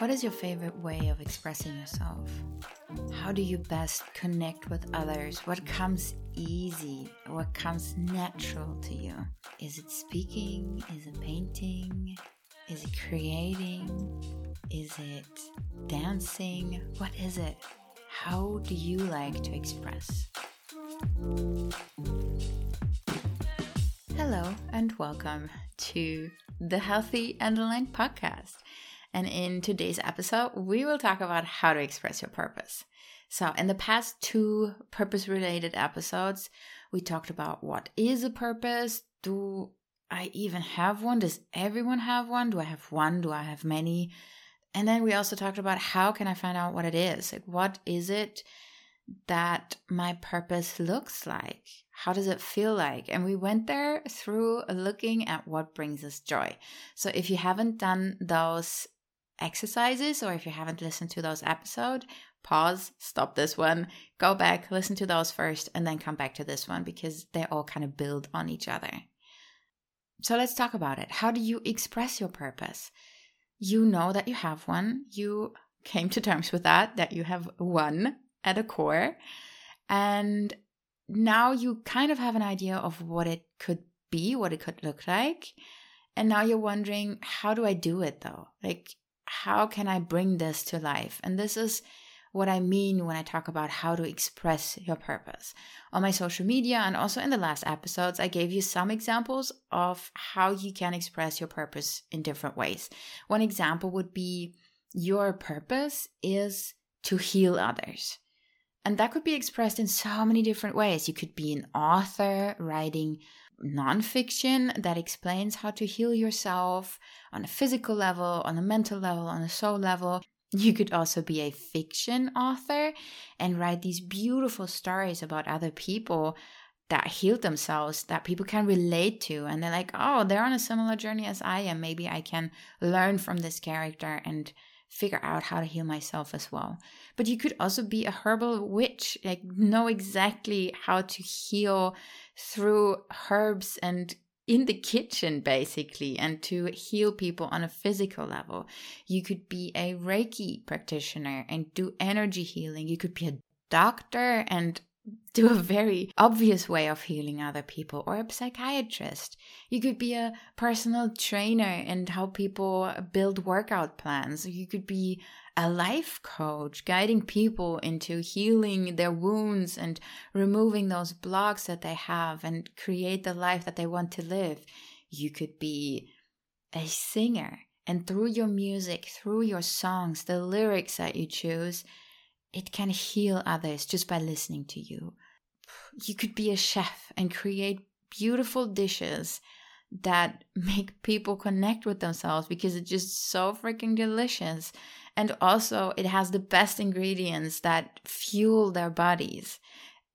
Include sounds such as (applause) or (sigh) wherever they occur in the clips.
What is your favorite way of expressing yourself? How do you best connect with others? What comes easy? What comes natural to you? Is it speaking? Is it painting? Is it creating? Is it dancing? What is it? How do you like to express? Hello, and welcome to the Healthy and Aligned podcast. And in today's episode, we will talk about how to express your purpose. So, in the past two purpose related episodes, we talked about what is a purpose? Do I even have one? Does everyone have one? Do I have one? Do I have many? And then we also talked about how can I find out what it is? Like, what is it that my purpose looks like? How does it feel like? And we went there through looking at what brings us joy. So if you haven't done those exercises or if you haven't listened to those episodes, pause, stop this one, go back, listen to those first, and then come back to this one because they all kind of build on each other. So let's talk about it. How do you express your purpose? You know that you have one. You came to terms with that, that you have one at a core. And now you kind of have an idea of what it could be, what it could look like. And now you're wondering, how do I do it though? Like, how can I bring this to life? And this is what I mean when I talk about how to express your purpose. On my social media and also in the last episodes, I gave you some examples of how you can express your purpose in different ways. One example would be your purpose is to heal others. And that could be expressed in so many different ways. You could be an author writing nonfiction that explains how to heal yourself on a physical level, on a mental level, on a soul level. You could also be a fiction author and write these beautiful stories about other people that healed themselves that people can relate to. And they're like, oh, they're on a similar journey as I am. Maybe I can learn from this character and figure out how to heal myself as well. But you could also be a herbal witch, like know exactly how to heal through herbs and in the kitchen basically and to heal people on a physical level. You could be a Reiki practitioner and do energy healing. You could be a doctor and do a very obvious way of healing other people or a psychiatrist. You could be a personal trainer and help people build workout plans. You could be a life coach, guiding people into healing their wounds and removing those blocks that they have and create the life that they want to live. You could be a singer and through your music, through your songs, the lyrics that you choose, it can heal others just by listening to you. You could be a chef and create beautiful dishes that (laughs) make people connect with themselves because it's just so freaking delicious. And also, it has the best ingredients that fuel their bodies.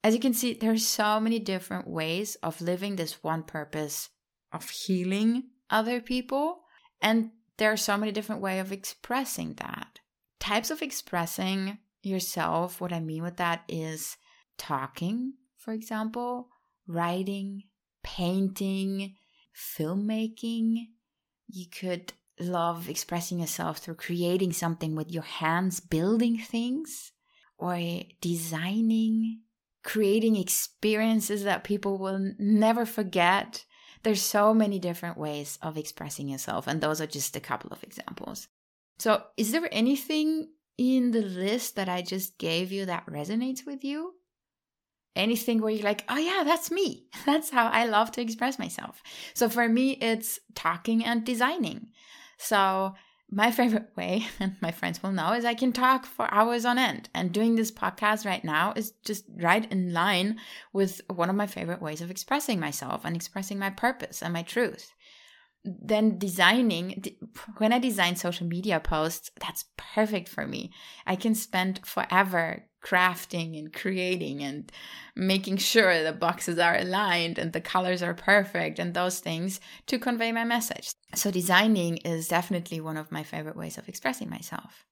As you can see, there are so many different ways of living this one purpose of healing other people. And there are so many different ways of expressing that. Types of expressing yourself, what I mean with that is talking, for example, writing, painting, filmmaking. You could love expressing yourself through creating something with your hands, building things, or designing, creating experiences that people will never forget. There's so many different ways of expressing yourself, and those are just a couple of examples. So, is there anything in the list that I just gave you that resonates with you? Anything where you're like, oh yeah, that's me. (laughs) That's how I love to express myself. So for me, it's talking and designing. So my (laughs) favorite way, and my friends will know, is I can talk for hours on end. And doing this podcast right now is just right in line with one of my favorite ways of expressing myself and expressing my purpose and my truth then designing when i design social media posts that's perfect for me. I can spend forever crafting and creating and making sure the boxes are aligned and the colors are perfect and those things to convey my message. So designing is definitely one of my favorite ways of expressing myself.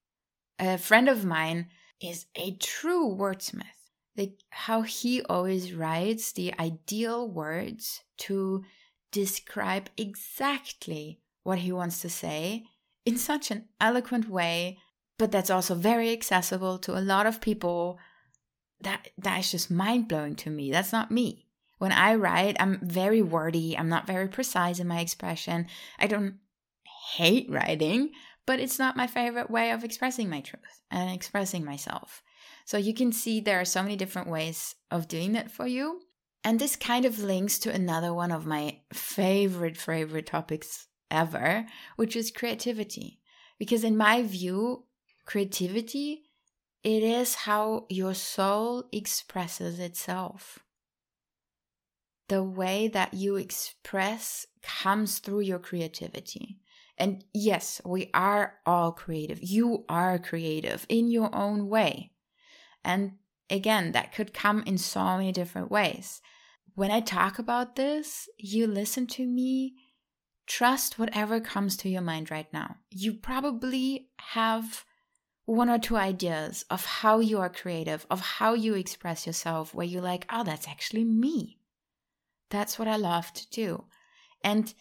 A friend of mine is a true wordsmith. Like how he always writes the ideal words to describe exactly what he wants to say in such an eloquent way but that's also very accessible to a lot of people. That that is just mind-blowing to me. That's not me. When i write i'm very wordy. I'm not very precise in my expression. I don't hate writing but it's not my favorite way of expressing my truth and expressing myself. So you can see there are so many different ways of doing that for you. And this kind of links to another one of my favorite, favorite topics ever, which is creativity. Because in my view, creativity, it is how your soul expresses itself. The way that you express comes through your creativity. And yes, we are all creative. You are creative in your own way. And again, that could come in so many different ways. When I talk about this, you listen to me, trust whatever comes to your mind right now. You probably have one or two ideas of how you are creative, of how you express yourself, where you're like, oh, that's actually me. That's what I love to do. And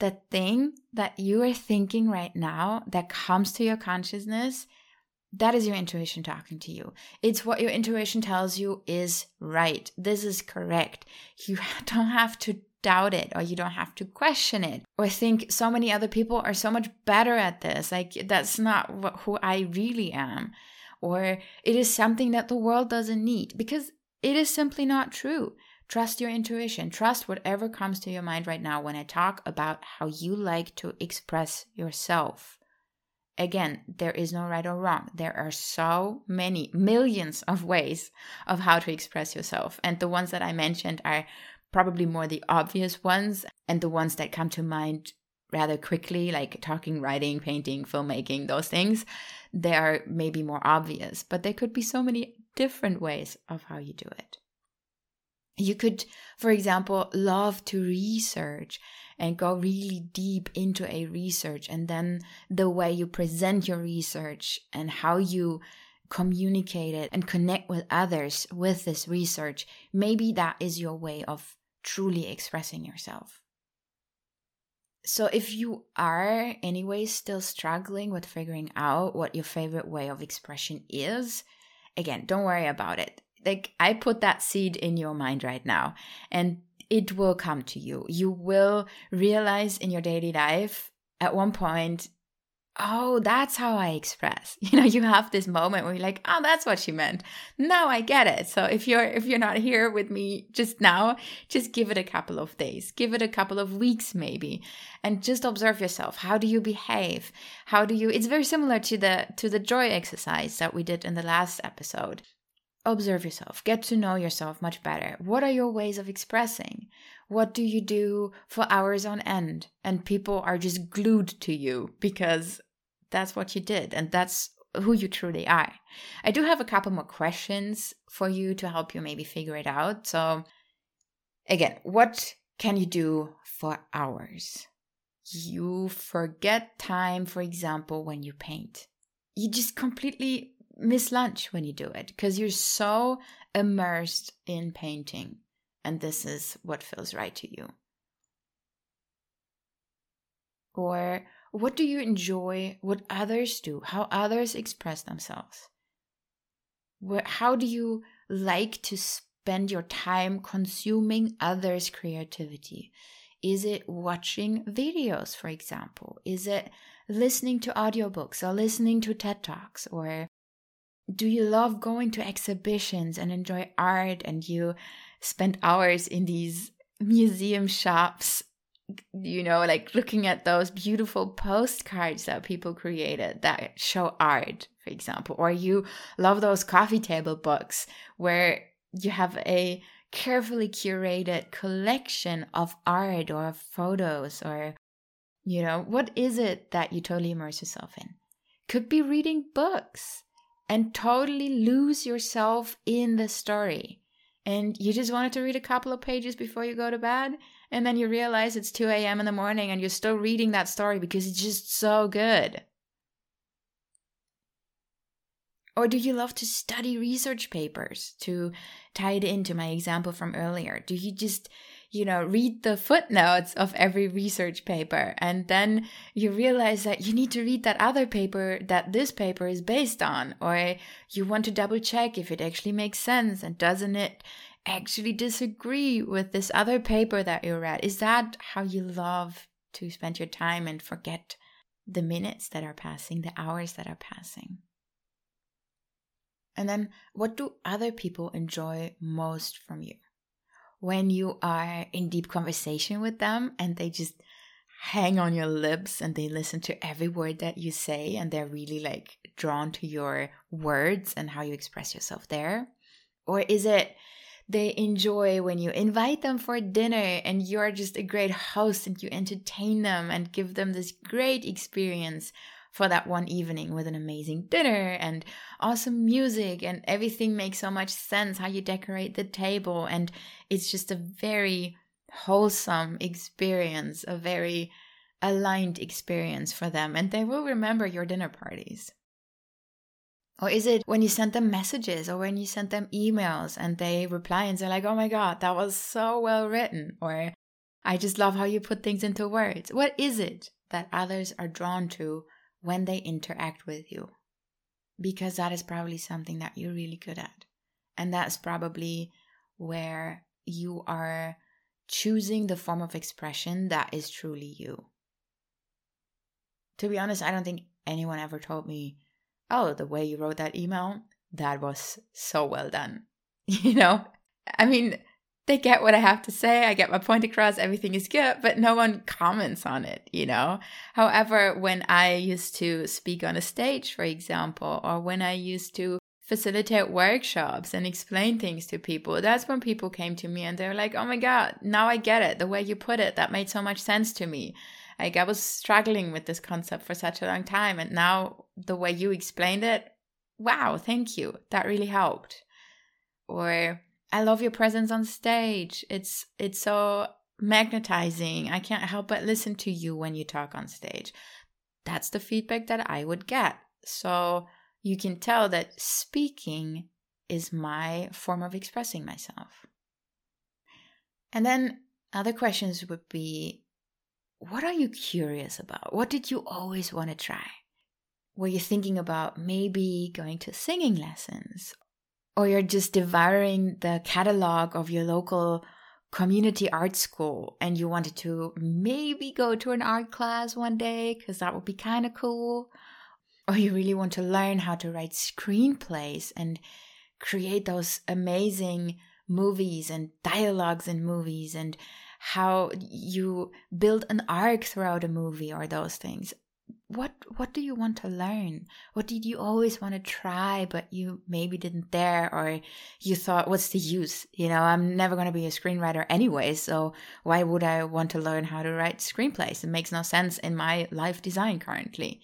the thing that you are thinking right now that comes to your consciousness that is your intuition talking to you. It's what your intuition tells you is right. This is correct. You (laughs) don't have to doubt it or you don't have to question it or think so many other people are so much better at this. Like, that's not what, who I really am. Or it is something that the world doesn't need because it is simply not true. Trust your intuition. Trust whatever comes to your mind right now when I talk about how you like to express yourself. Again, there is no right or wrong. There are so many, millions of ways of how to express yourself. And the ones that I mentioned are probably more the obvious ones and the ones that come to mind rather quickly, like talking, writing, painting, filmmaking, those things. They are maybe more obvious, but there could be so many different ways of how you do it. You could, for example, love to research and go really deep into a research and then the way you present your research and how you communicate it and connect with others with this research, maybe that is your way of truly expressing yourself. So, if you are, anyway, still struggling with figuring out what your favorite way of expression is, again, don't worry about it. Like, I put that seed in your mind right now. And it will come to you. You will realize in your daily life at one point, oh, that's how I express. (laughs) You know, you have this moment where you're like, oh, that's what she meant. Now I get it. So if you're if you're not here with me just now, just give it a couple of days, give it a couple of weeks maybe, and just observe yourself. How do you behave? How do you? It's very similar to the to the joy exercise that we did in the last episode observe yourself, get to know yourself much better. What are your ways of expressing? What do you do for hours on end? And people are just glued to you because that's what you did and that's who you truly are. I do have a couple more questions for you to help you maybe figure it out. So, again, what can you do for hours? You forget time, for example, when you paint. You just completely miss lunch when you do it because you're so immersed in painting and this is what feels right to you. Or what do you enjoy what others do, how others express themselves? How do you like to spend your time consuming others' creativity? Is it watching videos, for example? Is it listening to audiobooks or listening to TED Talks or do you love going to exhibitions and enjoy art and you spend hours in these museum shops you know like looking at those beautiful postcards that people created that show art for example or you love those coffee table books where you have a carefully curated collection of art or photos or you know what is it that you totally immerse yourself in? Could be reading books and totally lose yourself in the story. And you just wanted to read a couple of pages before you go to bed, and then you realize it's 2 a.m. in the morning and you're still reading that story because it's just so good. Or do you love to study research papers to tie it into my example from earlier? Do you just, you know, read the footnotes of every research paper and then you realize that you need to read that other paper that this paper is based on? Or you want to double check if it actually makes sense and doesn't it actually disagree with this other paper that you read? Is that how you love to spend your time and forget the minutes that are passing, the hours that are passing? And then, what do other people enjoy most from you? When you are in deep conversation with them and they just hang on your lips and they listen to every word that you say and they're really like drawn to your words and how you express yourself there? Or is it they enjoy when you invite them for dinner and you're just a great host and you entertain them and give them this great experience for that one evening with an amazing dinner and awesome music and everything makes so much sense how you decorate the table and it's just a very wholesome experience a very aligned experience for them and they will remember your dinner parties. Or is it when you send them messages or when you send them emails and they reply and they're like oh my god that was so well written or i just love how you put things into words. What is it that others are drawn to when they interact with you. Because that is probably something that you're really good at. And that's probably where you are choosing the form of expression that is truly you. To be honest, I don't think anyone ever told me, oh, the way you wrote that email, that was so well done. (laughs) You know? I mean, they get what I have to say. I get my point across. Everything is good, but no one comments on it, you know? However, when I used to speak on a stage, for example, or when I used to facilitate workshops and explain things to people, that's when people came to me and they're like, oh my God, now I get it. The way you put it, that made so much sense to me. Like I was struggling with this concept for such a long time. And now the way you explained it, wow, thank you. That really helped. Or, I love your presence on stage. It's it's so magnetizing. I can't help but listen to you when you talk on stage. That's the feedback that I would get. So you can tell that speaking is my form of expressing myself. And then other questions would be what are you curious about? What did you always want to try? Were you thinking about maybe going to singing lessons or you're just devouring the catalog of your local community art school and you wanted to maybe go to an art class one day because that would be kind of cool. Or you really want to learn how to write screenplays and create those amazing movies and dialogues in movies and how you build an arc throughout a movie or those things what what do you want to learn? What did you always want to try but you maybe didn't dare or you thought what's the use? You know i'm never going to be a screenwriter anyway so why would i want to learn how to write screenplays? It makes no sense in my life design currently.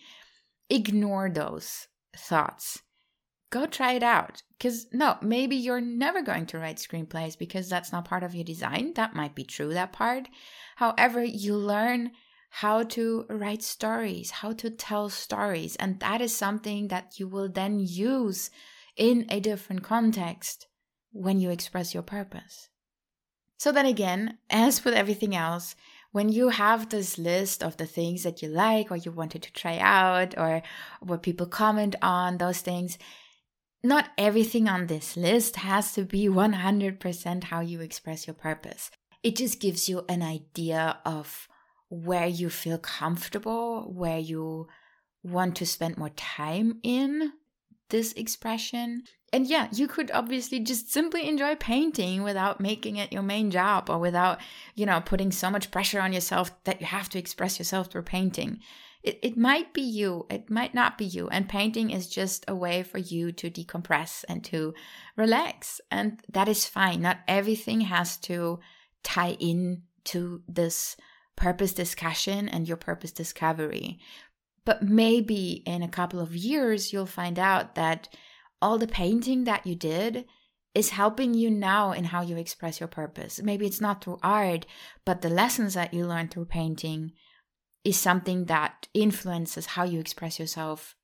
Ignore those thoughts. Go try it out because no maybe you're never going to write screenplays because that's not part of your design. That might be true that part. However you learn how to write stories, how to tell stories. And that is something that you will then use in a different context when you express your purpose. So then again, (laughs) as with everything else, when you have this list of the things that you like or you wanted to try out or what people comment on, those things, not everything on this list has to be 100% how you express your purpose. It just gives you an idea of where you feel comfortable, where you want to spend more time in this expression. And yeah, you could obviously just simply enjoy painting without making it your main job or without, you know, putting so much pressure on yourself that you have to express yourself through painting. It, it might be you, it might not be you. And painting is just a way for you to decompress and to relax. And that is fine. Not everything has to tie in to this purpose discussion and your purpose discovery. But maybe in a couple of years, you'll find out that all the painting that you did is helping you now in how you express your purpose. Maybe it's not through art, but the lessons that you learn through painting is something that influences how you express yourself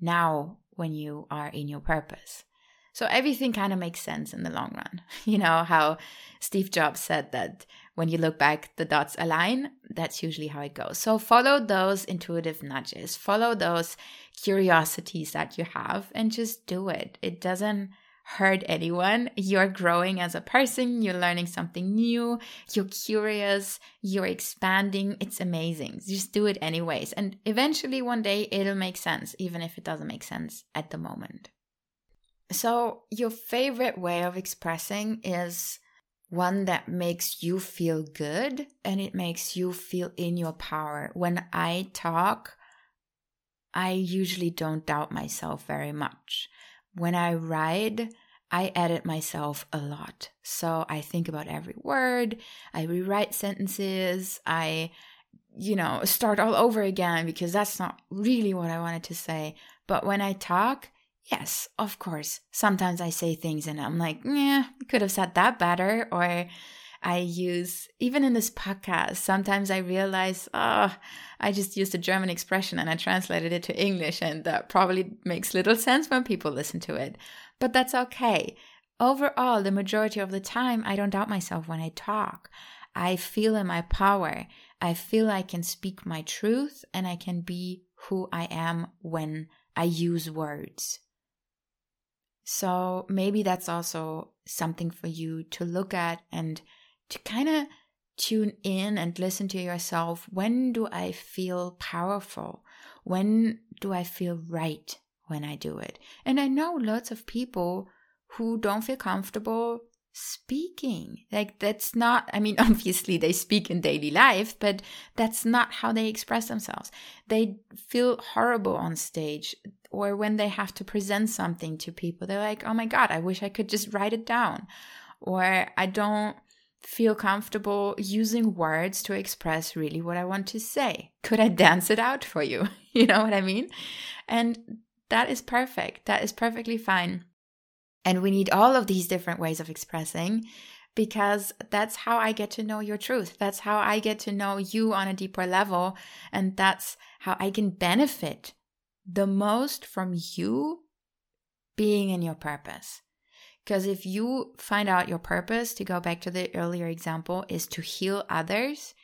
now when you are in your purpose. So everything kind of makes sense in the long run. (laughs) You know how Steve Jobs said that when you look back, the dots align. That's usually how it goes. So follow those intuitive nudges, follow those curiosities that you have, and just do it. It doesn't hurt anyone. You're growing as a person, you're learning something new, you're curious, you're expanding. It's amazing. Just do it anyways. And eventually, one day, it'll make sense, even if it doesn't make sense at the moment. So, your favorite way of expressing is one that makes you feel good and it makes you feel in your power. When I talk, I usually don't doubt myself very much. When I write, I edit myself a lot. So I think about every word, I rewrite sentences, I, you know, start all over again because that's not really what I wanted to say. But when I talk, Yes, of course. Sometimes I say things and I'm like, yeah, could have said that better. Or I use, even in this podcast, sometimes I realize, oh, I just used a German expression and I translated it to English, and that probably makes little sense when people listen to it. But that's okay. Overall, the majority of the time, I don't doubt myself when I talk. I feel in my power. I feel I can speak my truth and I can be who I am when I use words. So maybe that's also something for you to look at and to kind of tune in and listen to yourself. When do I feel powerful? When do I feel right when I do it? And I know lots of people who don't feel comfortable speaking. Like, that's not, I mean, (laughs) obviously they speak in daily life, but that's not how they express themselves. They feel horrible on stage or when they have to present something to people, they're like, oh my God, I wish I could just write it down. Or I don't feel comfortable using words to express really what I want to say. Could I dance it out for you? (laughs) you know what I mean? And that is perfect. That is perfectly fine. And we need all of these different ways of expressing because that's how I get to know your truth. That's how I get to know you on a deeper level. And that's how I can benefit the most from you being in your purpose. Because if you find out your purpose, to go back to the earlier example, is to heal others,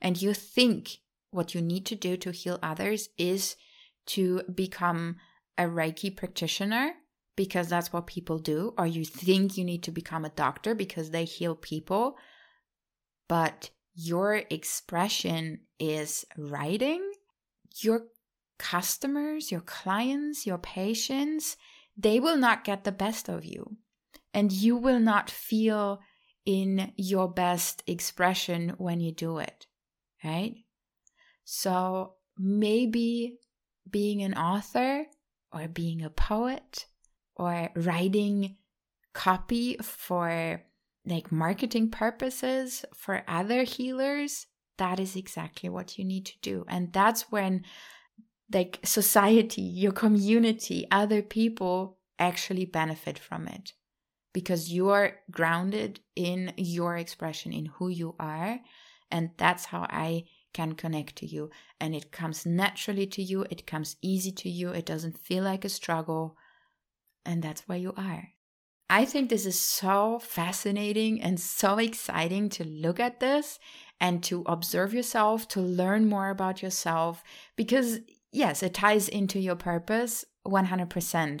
and you think what you need to do to heal others is to become a Reiki practitioner because that's what people do, or you think you need to become a doctor because they heal people, but your expression is writing, your customers, your clients, your patients, they will not get the best of you. And you will not feel in your best expression when you do it, right? So maybe being an author or being a poet or writing copy for like marketing purposes for other healers, that is exactly what you need to do. And that's when like society, your community, other people actually benefit from it because you are grounded in your expression, in who you are. And that's how I can connect to you. And it comes naturally to you, it comes easy to you, it doesn't feel like a struggle. And that's where you are. I think this is so fascinating and so exciting to look at this and to observe yourself, to learn more about yourself, because yes, it ties into your purpose 100%.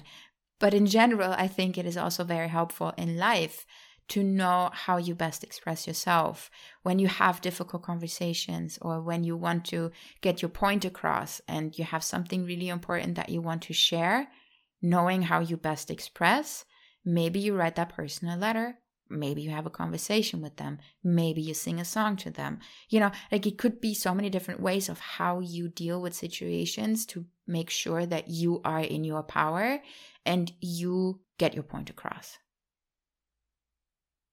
But in general, I think it is also very helpful in life to know how you best express yourself when you have difficult conversations or when you want to get your point across and you have something really important that you want to share, knowing how you best express. Maybe you write that person a letter. Maybe you have a conversation with them. Maybe you sing a song to them. You know like it could be so many different ways of how you deal with situations to make sure that you are in your power and you get your point across.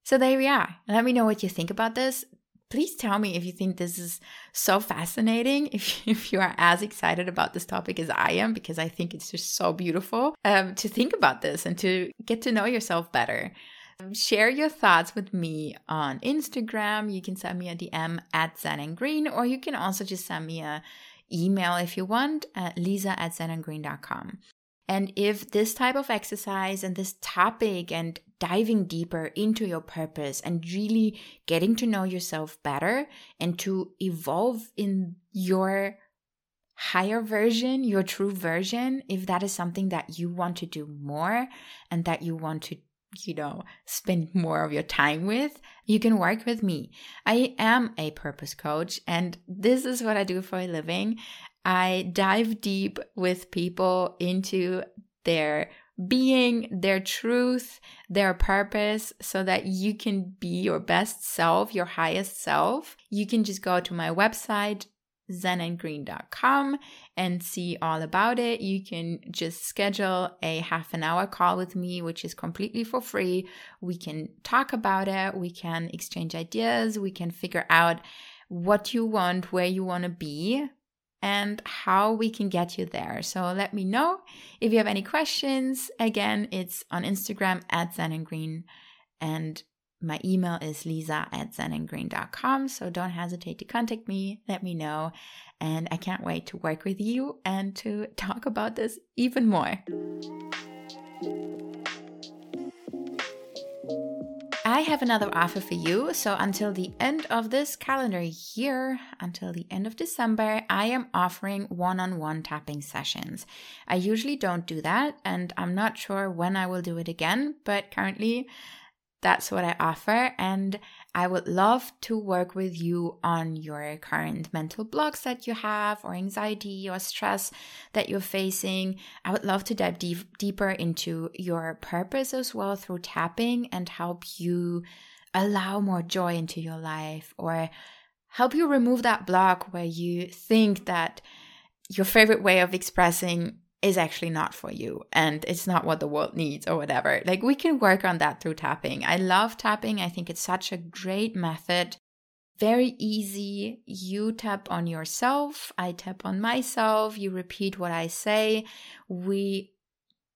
So there we are. Let me know what you think about this please tell me if you think this is so fascinating (laughs) if, if you are as excited about this topic as i am because i think it's just so beautiful um, to think about this and to get to know yourself better Share your thoughts with me on Instagram. You can send me a DM at Zen and Green, or you can also just send me a email if you want at lisa at zenandgreen.com. And if this type of exercise and this topic and diving deeper into your purpose and really getting to know yourself better and to evolve in your higher version, your true version, if that is something that you want to do more and that you want to you know, spend more of your time with, you can work with me. I am a purpose coach, and this is what I do for a living. I dive deep with people into their being, their truth, their purpose, so that you can be your best self, your highest self. You can just go to my website, zenandgreen.com and see all about it. You can just schedule a half an hour call with me, which is completely for free. We can talk about it, we can exchange ideas, we can figure out what you want, where you want to be, and how we can get you there. So let me know if you have any questions. Again, it's on Instagram at Zen and Green. And my email is lisa at zenandgreen.com. So don't hesitate to contact me, let me know. And I can't wait to work with you and to (laughs) talk about this even more. I have another offer for you. So, until the end of this calendar year, until the end of December, I am offering one on one tapping sessions. I usually don't do that, and I'm not sure when I will do it again, but currently that's what I offer. And I would love to work with you on your current mental blocks that you have, or anxiety or stress that you're facing. I would love to dive deep, deeper into your purpose as well through tapping and help you allow more joy into your life or help you remove that block where you think that your favorite way of expressing is actually not for you and it's not what the world needs or whatever. Like we can work on that through tapping. I love tapping. I think it's such a great method. Very easy. You tap on yourself, I tap on myself, you repeat what I say. We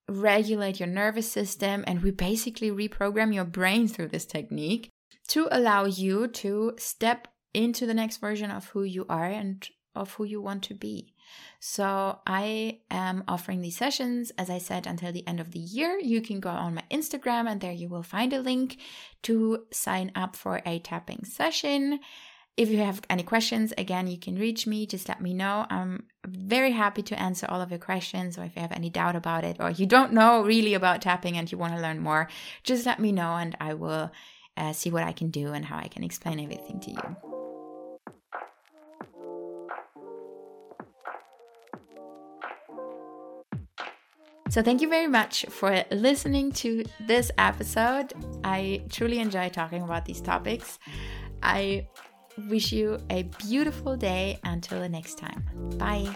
regulate your nervous system and we basically reprogram your brain through this technique to allow you to step into the next version of who you are and of who you want to be. So I am offering these sessions, as I said, until the end of the year. You can go on my Instagram and there you will find a link to sign up for a tapping session. If you have any questions, again, you can reach me. Just let me know. I'm very happy to answer all of your questions, or if you have any doubt about it, or you don't know really about tapping and you want to learn more, just let me know and I will uh, see what I can do and how I can explain everything to you. So, thank you very much for listening to this episode. I truly enjoy talking about these topics. I wish you a beautiful day until the next time. Bye.